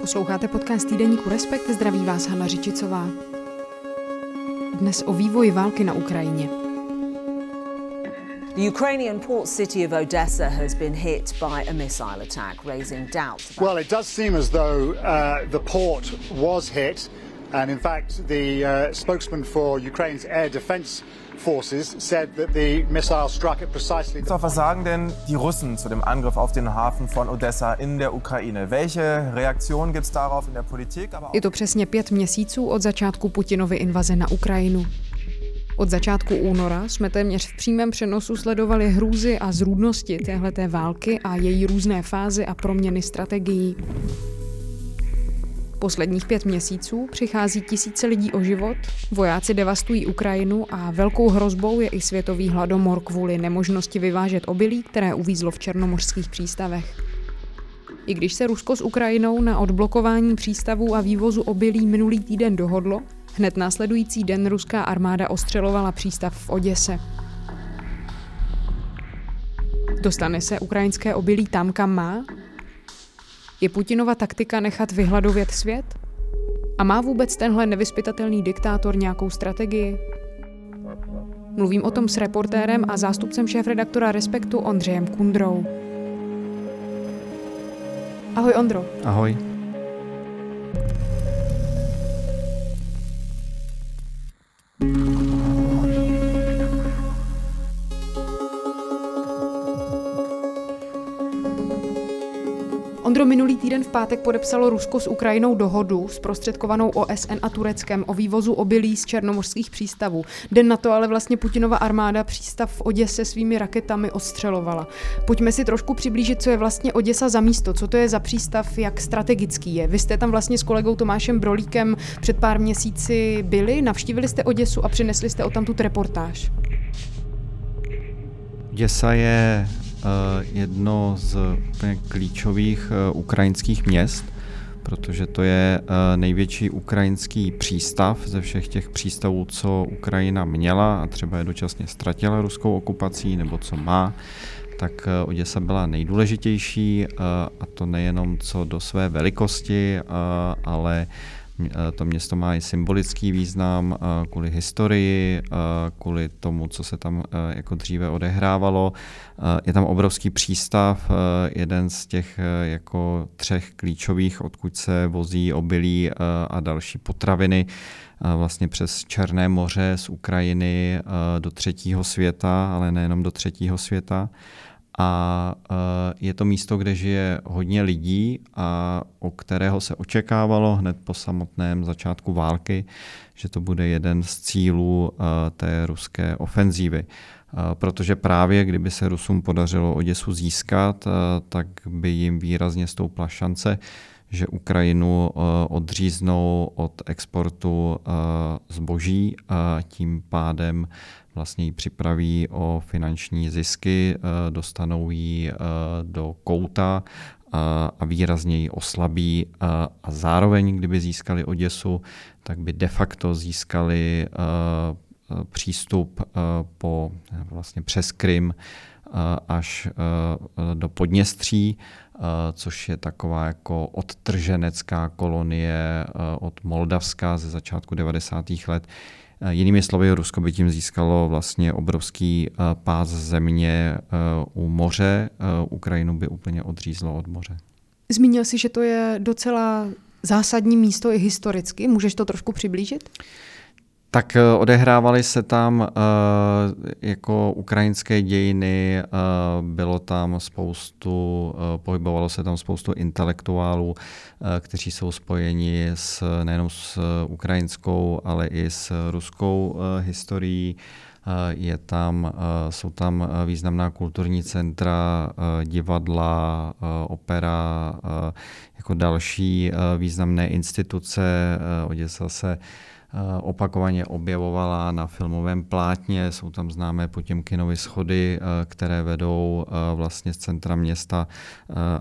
Posloucháte podcast týdeníku Respekt, zdraví vás Hana Řičicová. Dnes o vývoji války na Ukrajině. The Ukrainian port city of Odessa has been hit by a missile attack, raising doubts. Well, it does seem as though uh, the port was hit, and in fact, the uh, spokesman for Ukraine's air defense forces said that the missile struck at precisely. Was sagen denn die Russen zu dem Angriff auf den Hafen von Odessa in der Ukraine? Welche Reaktion gibt es darauf in der Politik? Je to přesně pět měsíců od začátku Putinovy invaze na Ukrajinu. Od začátku února jsme téměř v přímém přenosu sledovali hrůzy a zrůdnosti téhleté války a její různé fázy a proměny strategií. Posledních pět měsíců přichází tisíce lidí o život, vojáci devastují Ukrajinu a velkou hrozbou je i světový hladomor kvůli nemožnosti vyvážet obilí, které uvízlo v černomořských přístavech. I když se Rusko s Ukrajinou na odblokování přístavů a vývozu obilí minulý týden dohodlo, hned následující den ruská armáda ostřelovala přístav v Oděse. Dostane se ukrajinské obilí tam, kam má? Je Putinova taktika nechat vyhladovět svět? A má vůbec tenhle nevyspytatelný diktátor nějakou strategii? Mluvím o tom s reportérem a zástupcem šéf-redaktora Respektu Ondřejem Kundrou. Ahoj Ondro. Ahoj. Týden v pátek podepsalo Rusko s Ukrajinou dohodu zprostředkovanou OSN a Tureckem o vývozu obilí z černomořských přístavů. Den na to ale vlastně Putinova armáda přístav v Oděse svými raketami ostřelovala. Pojďme si trošku přiblížit, co je vlastně Oděsa za místo, co to je za přístav, jak strategický je. Vy jste tam vlastně s kolegou Tomášem Brolíkem před pár měsíci byli, navštívili jste Oděsu a přinesli jste o tam tu reportáž. Oděsa je jedno z úplně klíčových eh, ukrajinských měst, protože to je eh, největší ukrajinský přístav ze všech těch přístavů, co Ukrajina měla a třeba je dočasně ztratila ruskou okupací nebo co má tak Oděsa byla nejdůležitější a to nejenom co do své velikosti, ale Eh, to město má i symbolický význam eh, kvůli historii, eh, kvůli tomu, co se tam jako dříve odehrávalo. Je tam obrovský přístav, jeden z těch jako třech klíčových, odkud se vozí obilí a další potraviny vlastně přes Černé moře z Ukrajiny do třetího světa, ale nejenom do třetího světa a e, je to místo, kde žije hodně lidí a o kterého se očekávalo hned po samotném začátku války, že to bude jeden z cílů e, té ruské ofenzívy. E, protože právě kdyby se Rusům podařilo Oděsu získat, tak by jim výrazně stoupla šance, že Ukrajinu odříznou od exportu zboží a tím pádem vlastně ji připraví o finanční zisky, eh, dostanou ji eh, do kouta eh, a výrazně ji oslabí a zároveň, kdyby získali Oděsu, tak by de facto získali přístup po, vlastně přes Krym až do Podněstří, což je taková jako odtrženecká kolonie od Moldavska ze začátku 90. let, jinými slovy, Rusko by tím získalo vlastně obrovský eh, pás země eh, u moře, Ukrajinu by úplně odřízlo od moře. Zmínil si, že to je docela zásadní místo i historicky. Můžeš to trošku přiblížit? Tak odehrávaly se tam uh, jako ukrajinské dějiny, uh, bylo tam spoustu, pohybovalo se tam spoustu intelektuálů, kteří jsou spojeni s, nejenom s ukrajinskou, ale i s ruskou historií. Je tam, jsou tam významná kulturní centra, divadla, opera, jako další významné instituce. Oděsa se Eh, opakovaně objevovala na filmovém plátně. Jsou tam známé Potěmkinovy schody, eh, které vedou eh, vlastně z centra města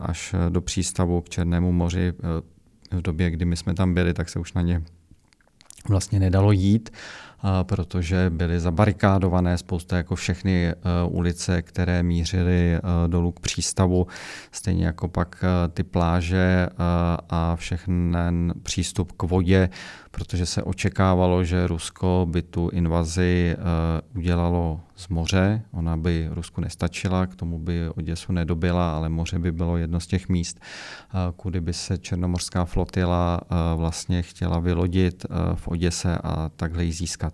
až do přístavu k Černému moři. V době, kdy my jsme tam byli, tak se už na ně vlastně nedalo jít protože byly zabarikádované spousta jako všechny e, ulice, které mířily e, dolů k přístavu, stejně jako pak e, ty pláže a všechny přístup k vodě protože se očekávalo, že Rusko by tu invazi udělalo z moře. Ona by Rusku nestačila, k tomu by Oděsu nedobila, ale moře by bylo jedno z těch míst, kudy by se černomorská flotila vlastně chtěla vylodit v Oděse a takhle ji získat.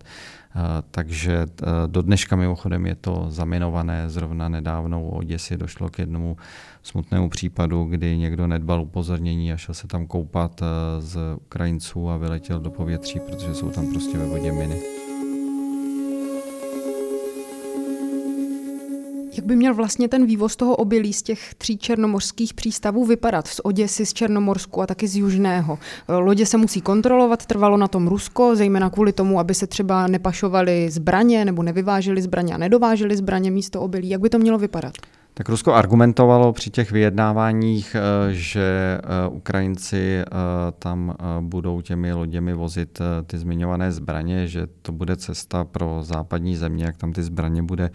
Takže do dneška mimochodem je to zaminované. Zrovna nedávno u Oděsy došlo k jednomu smutnému případu, kdy někdo nedbal upozornění a šel se tam koupat z Ukrajinců a vyletěl do povětří, protože jsou tam prostě ve vodě miny. Jak by měl vlastně ten vývoz toho obilí z těch tří černomorských přístavů vypadat? Z Oděsy, z Černomorsku a taky z Južného. Lodě se musí kontrolovat, trvalo na tom Rusko, zejména kvůli tomu, aby se třeba nepašovaly zbraně nebo nevyvážely zbraně a nedovážely zbraně místo obilí. Jak by to mělo vypadat? Tak Rusko argumentovalo při těch vyjednáváních, eh, že eh, Ukrajinci eh, tam budou těmi loděmi vozit ty zmiňované zbraně, že to bude cesta pro západní země, jak tam ty zbraně bude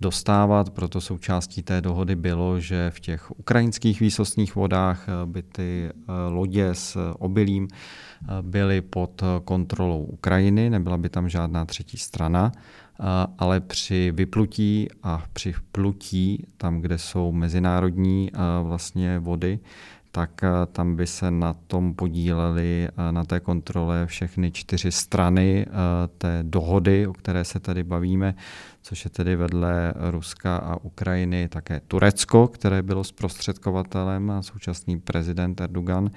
dostávat. Proto součástí té dohody bylo, že v těch ukrajinských výsostních vodách by ty lodě s obilím byly pod kontrolou Ukrajiny, nebyla by tam žádná třetí strana ale při vyplutí a při plutí, tam, kde jsou mezinárodní vlastně vody, tak tam by se na tom podílely na té kontrole všechny čtyři strany té dohody, o které se tady bavíme, což je tedy vedle Ruska a Ukrajiny také Turecko, které bylo zprostředkovatelem a současný prezident Erdogan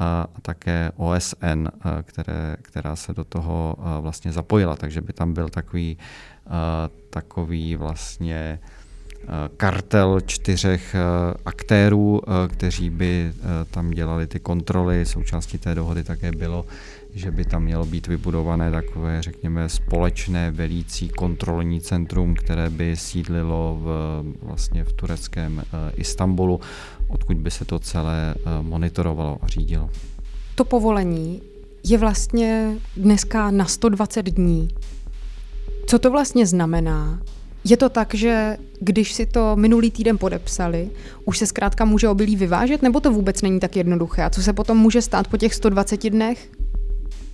a také OSN, které, která se do toho vlastně zapojila. Takže by tam byl takový, takový vlastně kartel čtyřech aktérů, kteří by tam dělali ty kontroly. Součástí té dohody také bylo, že by tam mělo být vybudované takové, řekněme, společné velící kontrolní centrum, které by sídlilo v, vlastně v tureckém Istanbulu odkud by se to celé eh, monitorovalo a řídilo. To povolení je vlastně dneska na 120 dní. Co to vlastně znamená? Je to tak, že když si to minulý týden podepsali, už se zkrátka může obilí vyvážet, nebo to vůbec není tak jednoduché? A co se potom může stát po těch 120 dnech?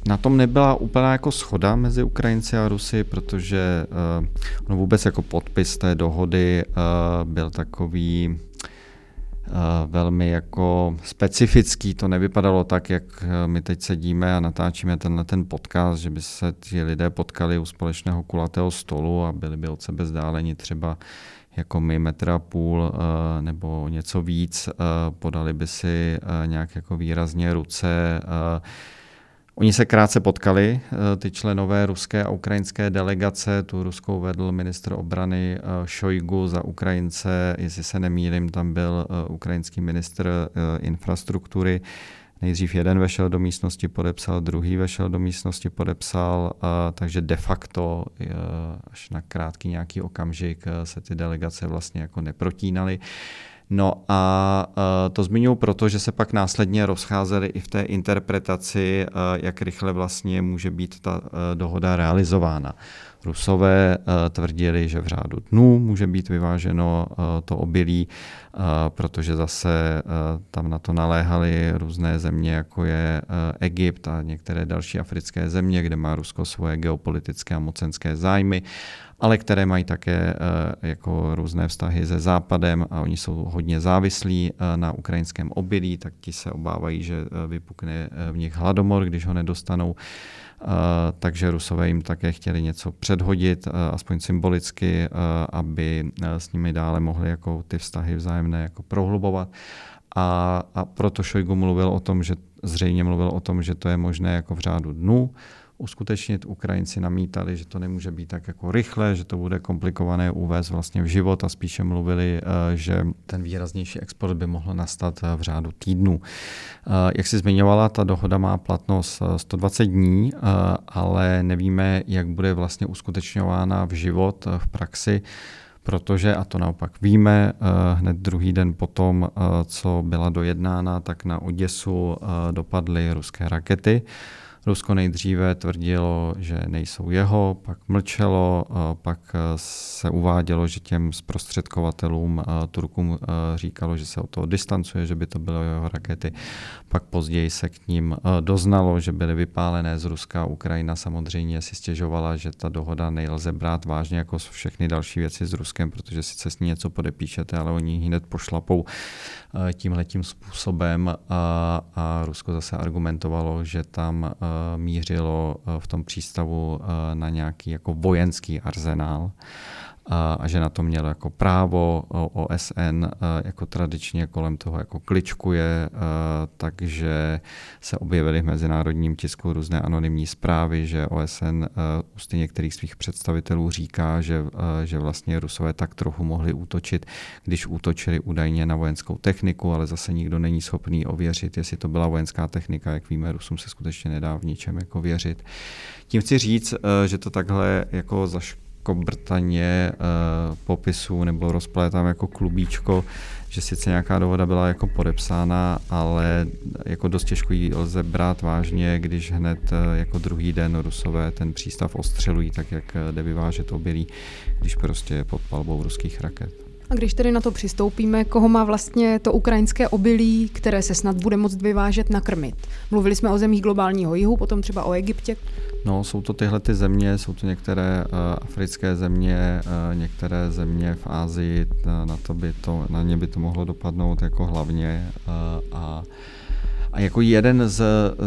Na tom nebyla úplná jako schoda mezi Ukrajinci a Rusy, protože uh, no vůbec jako podpis té dohody uh, byl takový Eh, velmi jako specifický. To nevypadalo tak, jak my teď sedíme a natáčíme tenhle ten podcast, že by se ti lidé potkali u společného kulatého stolu a byli by od sebe vzdáleni třeba jako my metr a půl nebo něco víc, podali by si nějak jako výrazně ruce, Oni se krátce potkali, eh, ty členové ruské a ukrajinské delegace. Tu ruskou vedl ministr obrany Šojgu eh, za Ukrajince, jestli se nemýlím, tam byl eh, ukrajinský ministr infrastruktury. Nejdřív jeden vešel do místnosti, podepsal, druhý vešel do místnosti, podepsal, takže de facto až na krátký nějaký okamžik se ty delegace vlastně jako neprotínaly. No a to zmiňuji proto, že se pak následně rozcházely i v té interpretaci, jak rychle vlastně může být ta dohoda realizována. Rusové tvrdili, že v řádu dnů může být vyváženo to obilí, protože zase tam na to naléhaly různé země, jako je Egypt a některé další africké země, kde má Rusko svoje geopolitické a mocenské zájmy ale které mají také eh, jako různé vztahy se Západem a oni jsou hodně závislí eh, na ukrajinském obilí, tak ti se obávají, že eh, vypukne v nich hladomor, když ho nedostanou. Takže Rusové jim také chtěli něco předhodit, aspoň symbolicky, aby s nimi dále mohli jako ty vztahy vzájemné jako prohlubovat. A, a proto Šojgu mluvil o tom, že zřejmě mluvil o tom, že to je možné jako v řádu dnů uskutečnit. Ukrajinci namítali, že to nemůže být tak jako rychle, že to bude komplikované uvést vlastně v život a spíše mluvili, eh, že ten výraznější export by mohl nastat eh, v řádu týdnů. Eh, jak si zmiňovala, ta dohoda má platnost 120 dní, ale nevíme, jak bude vlastně uskutečňována v život, v praxi protože, a to naopak víme, hned druhý den potom, co byla dojednána, tak na Oděsu dopadly ruské rakety. Rusko nejdříve tvrdilo, že nejsou jeho, pak mlčelo, pak se uvádělo, že těm zprostředkovatelům Turkům říkalo, že se o toho distancuje, že by to byly jeho rakety. Pak později se k ním doznalo, že byly vypálené z Ruska. Ukrajina samozřejmě si stěžovala, že ta dohoda nejlze brát vážně jako všechny další věci s Ruskem, protože sice s ní něco podepíšete, ale oni hned pošlapou tímhletím způsobem a Rusko zase argumentovalo, že tam mířilo v tom přístavu na nějaký jako vojenský arzenál a že na to mělo jako právo OSN jako tradičně kolem toho jako kličkuje, takže se objevily v mezinárodním tisku různé anonymní zprávy, že OSN ústy některých svých představitelů říká, že, že vlastně Rusové tak trochu mohli útočit, když útočili údajně na vojenskou techniku, ale zase nikdo není schopný ověřit, jestli to byla vojenská technika, jak víme, Rusům se skutečně nedá v ničem jako věřit. Tím chci říct, že to takhle jako zaš kobrtaně uh, popisů nebo rozplétám jako klubíčko, že sice nějaká dohoda byla jako podepsána, ale jako dost těžko ji lze brát vážně, když hned uh, jako druhý den Rusové ten přístav ostřelují, tak jak jde vyvážet obilí, když prostě je pod palbou ruských raket. A když tedy na to přistoupíme, koho má vlastně to ukrajinské obilí, které se snad bude moct vyvážet, nakrmit? Mluvili jsme o zemích globálního jihu, potom třeba o Egyptě. No, jsou to tyhle ty země, jsou to některé uh, africké země, uh, některé země v Ázii, na, to by to, na ně by to mohlo dopadnout jako hlavně uh, a a jako jeden z,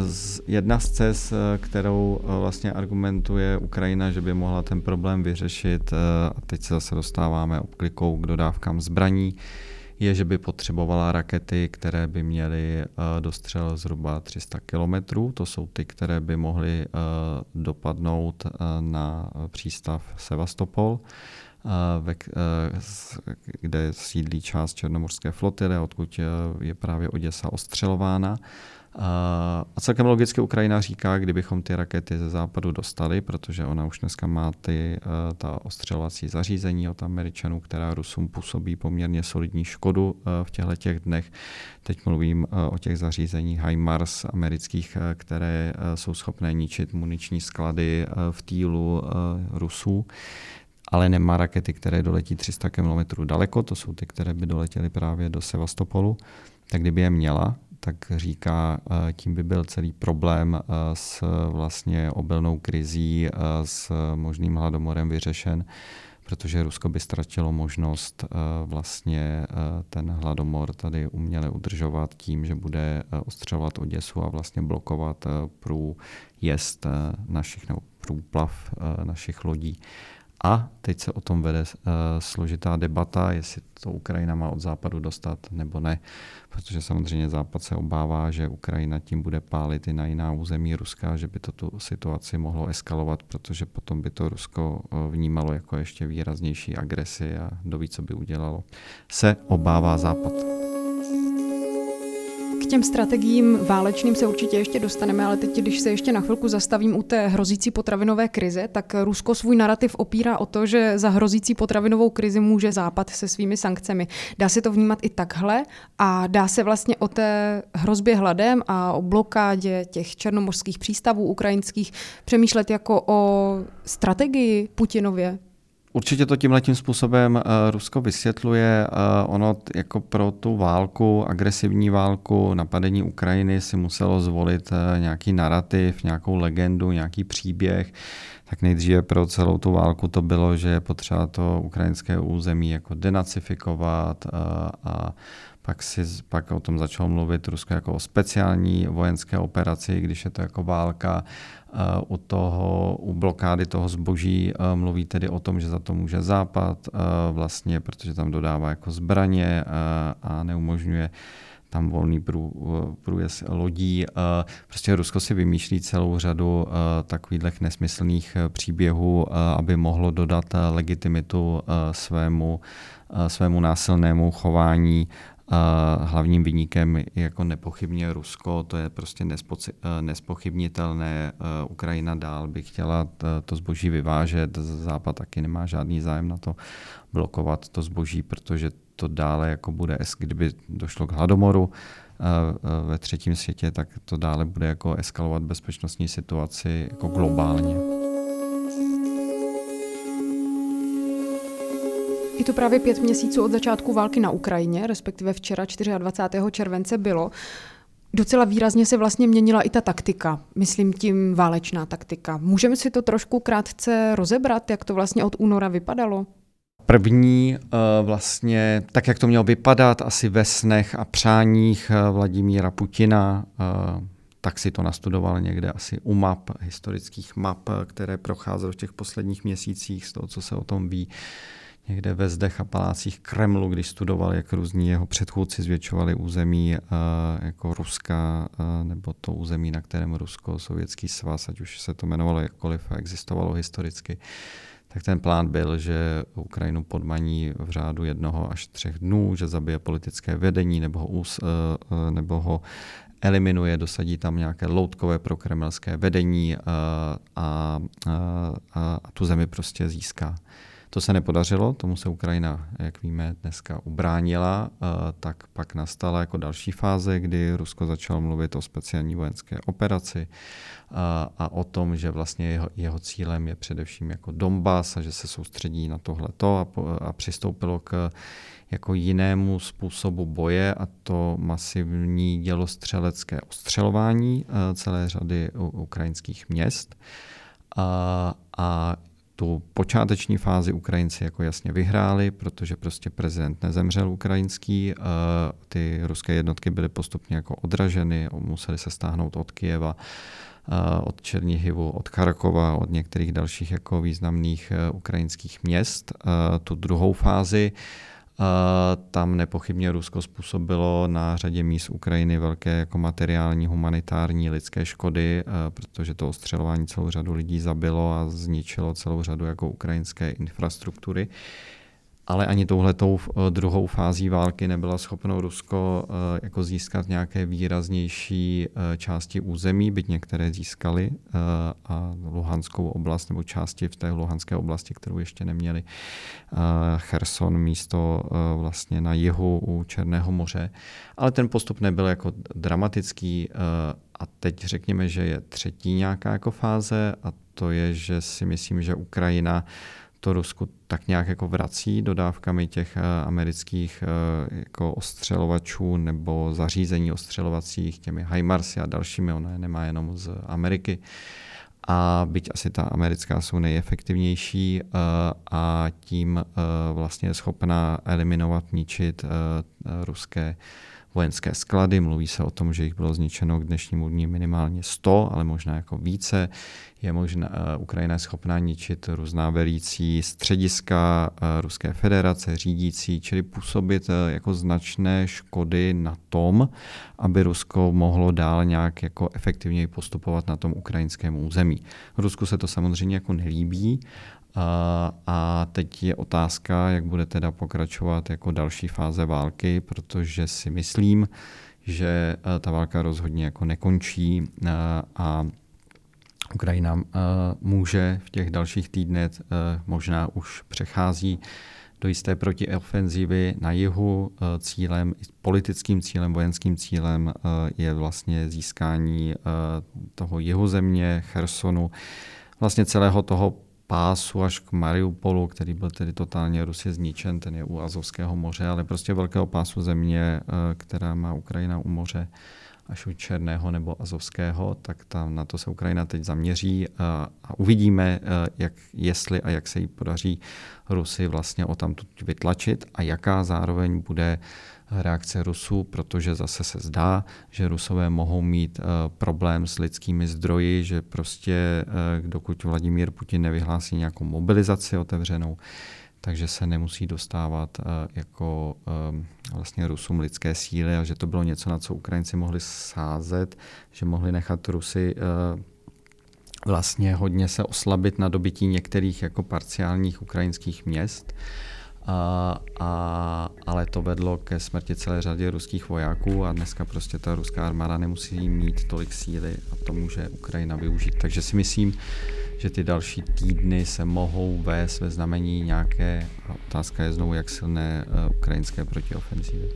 z, jedna z cest, kterou vlastně argumentuje Ukrajina, že by mohla ten problém vyřešit, a teď se zase dostáváme obklikou k dodávkám zbraní, je, že by potřebovala rakety, které by měly dostřel zhruba 300 km. To jsou ty, které by mohly dopadnout na přístav Sevastopol kde sídlí část Černomorské flotily, odkud je právě Oděsa ostřelována. A celkem logicky Ukrajina říká, kdybychom ty rakety ze západu dostali, protože ona už dneska má ty, ta ostřelovací zařízení od Američanů, která Rusům působí poměrně solidní škodu v těchto těch dnech. Teď mluvím o těch zařízeních HIMARS amerických, které jsou schopné ničit muniční sklady v týlu Rusů ale nemá rakety, které doletí 300 km daleko, to jsou ty, které by doletěly právě do Sevastopolu, tak kdyby je měla, tak říká, eh, tím by byl celý problém eh, s vlastně obilnou krizí, eh, s možným hladomorem vyřešen, protože Rusko by ztratilo možnost vlastně ten hladomor tady uměle udržovat tím, že bude ostřelovat Oděsu a vlastně blokovat průjezd našich nebo průplav našich lodí. A teď se o tom vede uh, složitá debata, jestli to Ukrajina má od západu dostat nebo ne, protože samozřejmě západ se obává, že Ukrajina tím bude pálit i na jiná území Ruska, že by to tu situaci mohlo eskalovat, protože potom by to Rusko uh, vnímalo jako ještě výraznější agresi a kdo ví, co by udělalo. Se obává západ těm strategiím válečným se určitě ještě dostaneme, ale teď, když se ještě na chvilku zastavím u té hrozící potravinové krize, tak Rusko svůj narrativ opírá o to, že za hrozící potravinovou krizi může Západ se svými sankcemi. Dá se to vnímat i takhle a dá se vlastně o té hrozbě hladem a o blokádě těch černomorských přístavů ukrajinských přemýšlet jako o strategii Putinově Určitě to tímhle tím způsobem uh, Rusko vysvětluje. Uh, ono jako pro tu válku, agresivní válku, napadení Ukrajiny si muselo zvolit uh, nějaký narrativ, nějakou legendu, nějaký příběh. Tak nejdříve pro celou tu válku to bylo, že je potřeba to ukrajinské území jako denacifikovat uh, a pak, si, pak o tom začalo mluvit Rusko jako o speciální vojenské operaci, když je to jako válka. U, toho, u blokády toho zboží mluví tedy o tom, že za to může Západ, vlastně, protože tam dodává jako zbraně a neumožňuje tam volný prů, průjezd lodí. Prostě Rusko si vymýšlí celou řadu takových nesmyslných příběhů, aby mohlo dodat legitimitu svému, svému násilnému chování hlavním vyníkem je jako nepochybně Rusko, to je prostě eh, nespochybnitelné. Eh, Ukrajina dál by chtěla to zboží vyvážet, Západ taky nemá žádný zájem na to blokovat to zboží, protože to dále jako bude, kdyby došlo k hladomoru, ve třetím světě, tak to dále bude jako eskalovat bezpečnostní situaci jako globálně. Je to právě pět měsíců od začátku války na Ukrajině, respektive včera 24. července bylo. Docela výrazně se vlastně měnila i ta taktika, myslím tím válečná taktika. Můžeme si to trošku krátce rozebrat, jak to vlastně od února vypadalo? První eh, vlastně, tak jak to mělo vypadat, asi ve snech a přáních eh, Vladimíra Putina, eh, tak si to nastudoval někde asi u map, historických map, které procházely v těch posledních měsících, z toho, co se o tom ví někde ve zdech a palácích Kremlu, když studoval, jak různí jeho předchůdci zvětšovali území uh, jako Ruska, uh, nebo to území, na kterém Rusko, Sovětský svaz, ať už se to jmenovalo jakkoliv a existovalo historicky, tak ten plán byl, že Ukrajinu podmaní v řádu jednoho až třech dnů, že zabije politické vedení nebo ho, us, uh, nebo ho eliminuje, dosadí tam nějaké loutkové prokremelské vedení a, a, a, a tu zemi prostě získá. To se nepodařilo, tomu se Ukrajina, jak víme, dneska ubránila. Tak pak nastala jako další fáze, kdy Rusko začalo mluvit o speciální vojenské operaci a, a o tom, že vlastně jeho, jeho cílem je především jako Donbass a že se soustředí na tohleto a, a přistoupilo k jako jinému způsobu boje a to masivní dělostřelecké ostřelování celé řady ukrajinských měst. A, a tu počáteční fázi Ukrajinci jako jasně vyhráli, protože prostě prezident nezemřel ukrajinský, ty ruské jednotky byly postupně jako odraženy, museli se stáhnout od Kijeva, od Černihivu, od Charkova, od některých dalších jako významných e, ukrajinských měst. Tu druhou fázi tam nepochybně Rusko způsobilo na řadě míst Ukrajiny velké jako materiální, humanitární, lidské škody, protože to ostřelování celou řadu lidí zabilo a zničilo celou řadu jako ukrajinské infrastruktury ale ani touhletou eh, druhou fází války nebyla schopno Rusko eh, jako získat nějaké výraznější eh, části území, byť některé získali a Luhanskou oblast nebo části v té Luhanské oblasti, kterou ještě neměli Cherson místo vlastně na jihu u Černého moře. Ale ten postup nebyl jako dramatický a teď řekněme, že je třetí nějaká jako fáze a to je, že si myslím, že Ukrajina to Rusku tak nějak jako vrací dodávkami těch eh, amerických eh, jako ostřelovačů nebo zařízení ostřelovacích, těmi HIMARSy a dalšími, ona je nemá jenom z Ameriky. A byť asi ta americká jsou nejefektivnější eh, a tím vlastně je schopná eliminovat, ničit ruské vojenské sklady. Mluví se o tom, že jich bylo zničeno k dnešnímu dní minimálně 100, ale možná jako více. Je možná, uh, Ukrajina je schopná ničit různá velící střediska uh, Ruské federace, řídící, čili působit uh, jako značné škody na tom, aby Rusko mohlo dál nějak jako efektivněji postupovat na tom ukrajinském území. Rusku se to samozřejmě jako nelíbí, a, a teď je otázka, jak bude teda pokračovat jako další fáze války, protože si myslím, že e, ta válka rozhodně jako nekončí a, e, a Ukrajina a, e, může v těch dalších týdnech možná už přechází do jisté protiofenzivy na jihu. Cílem, politickým cílem, vojenským cílem je vlastně získání toho jihu země, Chersonu, vlastně celého toho pásu až k Mariupolu, který byl tedy totálně Rusě zničen, ten je u Azovského moře, ale prostě velkého pásu země, eh, která má Ukrajina u moře až u Černého nebo Azovského, tak tam na to se Ukrajina teď zaměří a, a uvidíme, eh, jak, jestli a jak se jí podaří Rusy vlastně o tam vytlačit a jaká zároveň bude reakce Rusů, protože zase se zdá, že Rusové mohou mít uh, problém s lidskými zdroji, že prostě uh, dokud Vladimír Putin nevyhlásí nějakou mobilizaci otevřenou, takže se nemusí dostávat uh, jako vlastně Rusům lidské síly a že to bylo něco, na co Ukrajinci mohli sázet, že mohli nechat Rusy vlastně hodně se oslabit na dobytí některých jako parciálních ukrajinských měst. A, a, ale to vedlo ke smrti celé řady ruských vojáků a dneska prostě ta ruská armáda nemusí mít tolik síly a to může Ukrajina využít. Takže si myslím, že ty další týdny se mohou vést ve znamení nějaké, a otázka je znovu, jak silné uh, ukrajinské protiofenzívy.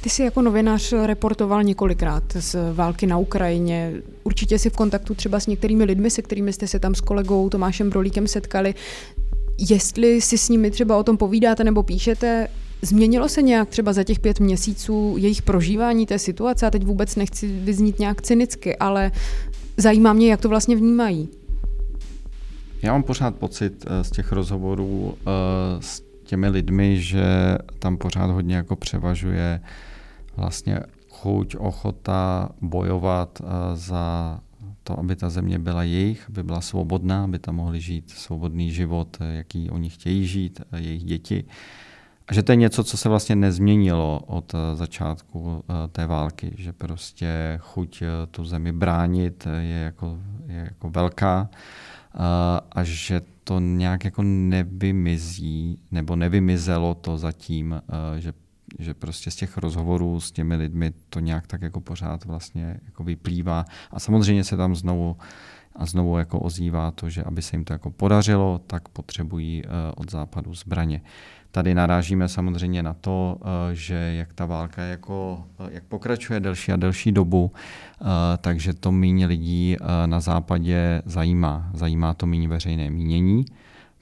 Ty jsi jako novinář reportoval několikrát z války na Ukrajině. Určitě si v kontaktu třeba s některými lidmi, se kterými jste se tam s kolegou Tomášem Brolíkem setkali. Jestli si s nimi třeba o tom povídáte nebo píšete, Změnilo se nějak třeba za těch pět měsíců jejich prožívání té situace? A teď vůbec nechci vyznít nějak cynicky, ale zajímá mě, jak to vlastně vnímají. Já mám pořád pocit eh, z těch rozhovorů eh, s těmi lidmi, že tam pořád hodně jako převažuje vlastně chuť, ochota bojovat eh, za to, aby ta země byla jejich, aby byla svobodná, aby tam mohli žít svobodný život, jaký oni chtějí žít, jejich děti. A že to je něco, co se vlastně nezměnilo od začátku té války, že prostě chuť tu zemi bránit je jako, je jako velká a že to nějak jako nevymizí, nebo nevymizelo to zatím, že, že prostě z těch rozhovorů s těmi lidmi to nějak tak jako pořád vlastně jako vyplývá. A samozřejmě se tam znovu a znovu jako ozývá to, že aby se jim to jako podařilo, tak potřebují od západu zbraně. Tady narážíme samozřejmě na to, eh, že jak ta válka jako, eh, jak pokračuje delší a delší dobu, eh, takže to méně lidí na západě zajímá. Zajímá to méně veřejné mínění,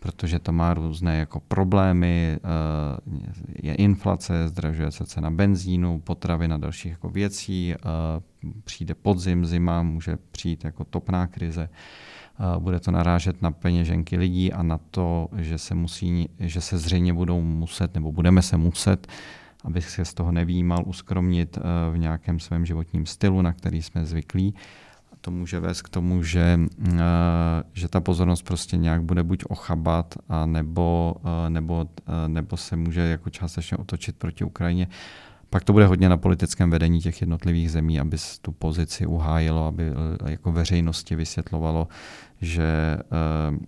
protože to má různé jako problémy, je inflace, zdražuje se cena benzínu, potravy a dalších jako věcí, přijde podzim, zima, může přijít jako topná krize bude to narážet na peněženky lidí a na to, že se, musí, že se zřejmě budou muset, nebo budeme se muset, abych se z toho nevýjímal, uskromnit eh, v nějakém svém životním stylu, na který jsme zvyklí. To může vést k tomu, že, eh, že ta pozornost prostě nějak bude buď ochabat, a nebo, eh, nebo, nebo se může jako částečně otočit proti Ukrajině. Pak to bude hodně na politickém vedení těch jednotlivých zemí, aby tu pozici uhájilo, aby jako veřejnosti vysvětlovalo, že, eh,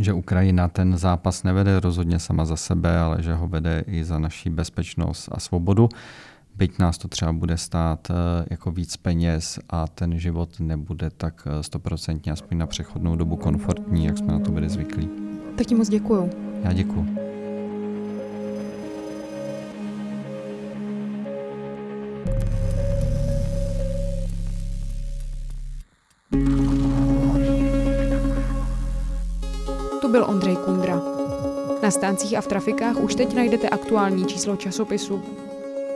že Ukrajina ten zápas nevede rozhodně sama za sebe, ale že ho vede i za naší bezpečnost a svobodu. Byť nás to třeba bude stát eh, jako víc peněz a ten život nebude tak eh, stoprocentně, aspoň na přechodnou dobu komfortní, jak jsme na to byli zvyklí. Tak ti moc děkuju. Já děkuju. byl Ondřej Kundra. Na stáncích a v trafikách už teď najdete aktuální číslo časopisu.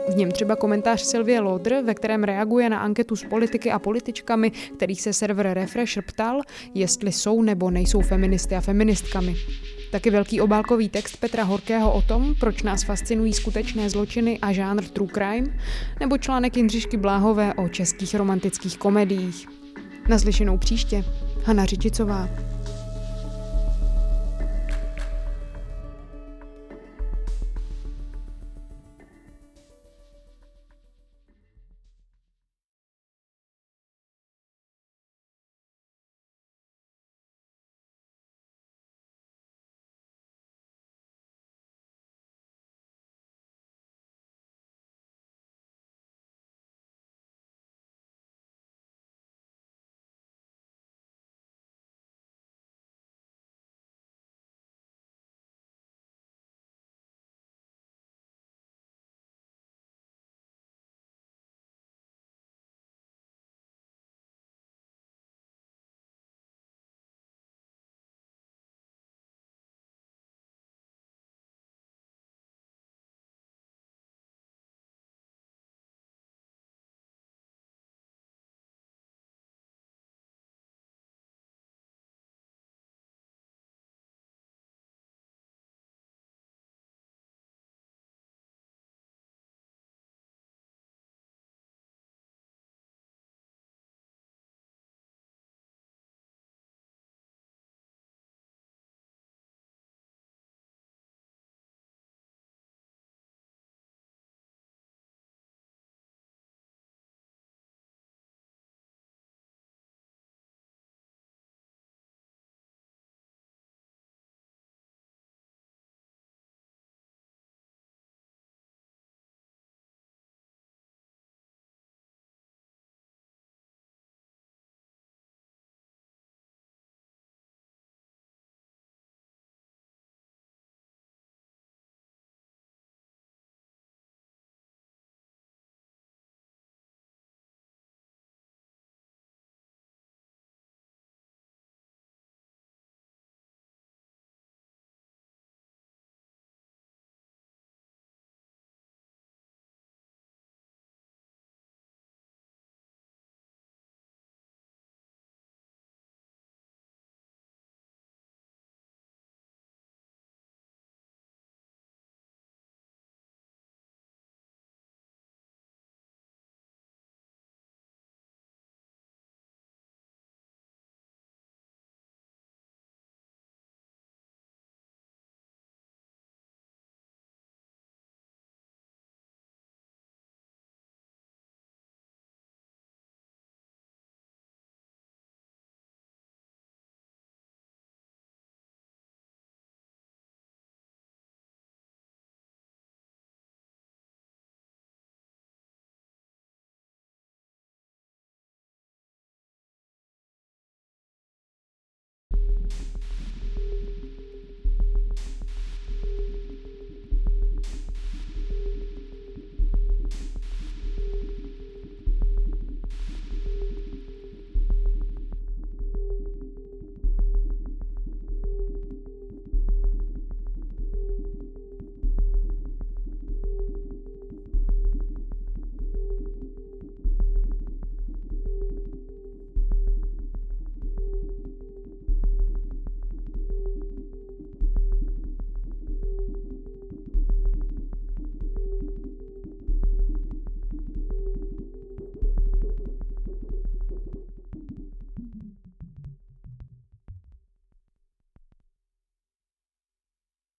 V něm třeba komentář Silvie Lodr, ve kterém reaguje na anketu s politiky a političkami, kterých se server Refresher ptal, jestli jsou nebo nejsou feministy a feministkami. Taky velký obálkový text Petra Horkého o tom, proč nás fascinují skutečné zločiny a žánr true crime, nebo článek Jindřišky Bláhové o českých romantických komediích. Naslyšenou příště. Hana Řičicová.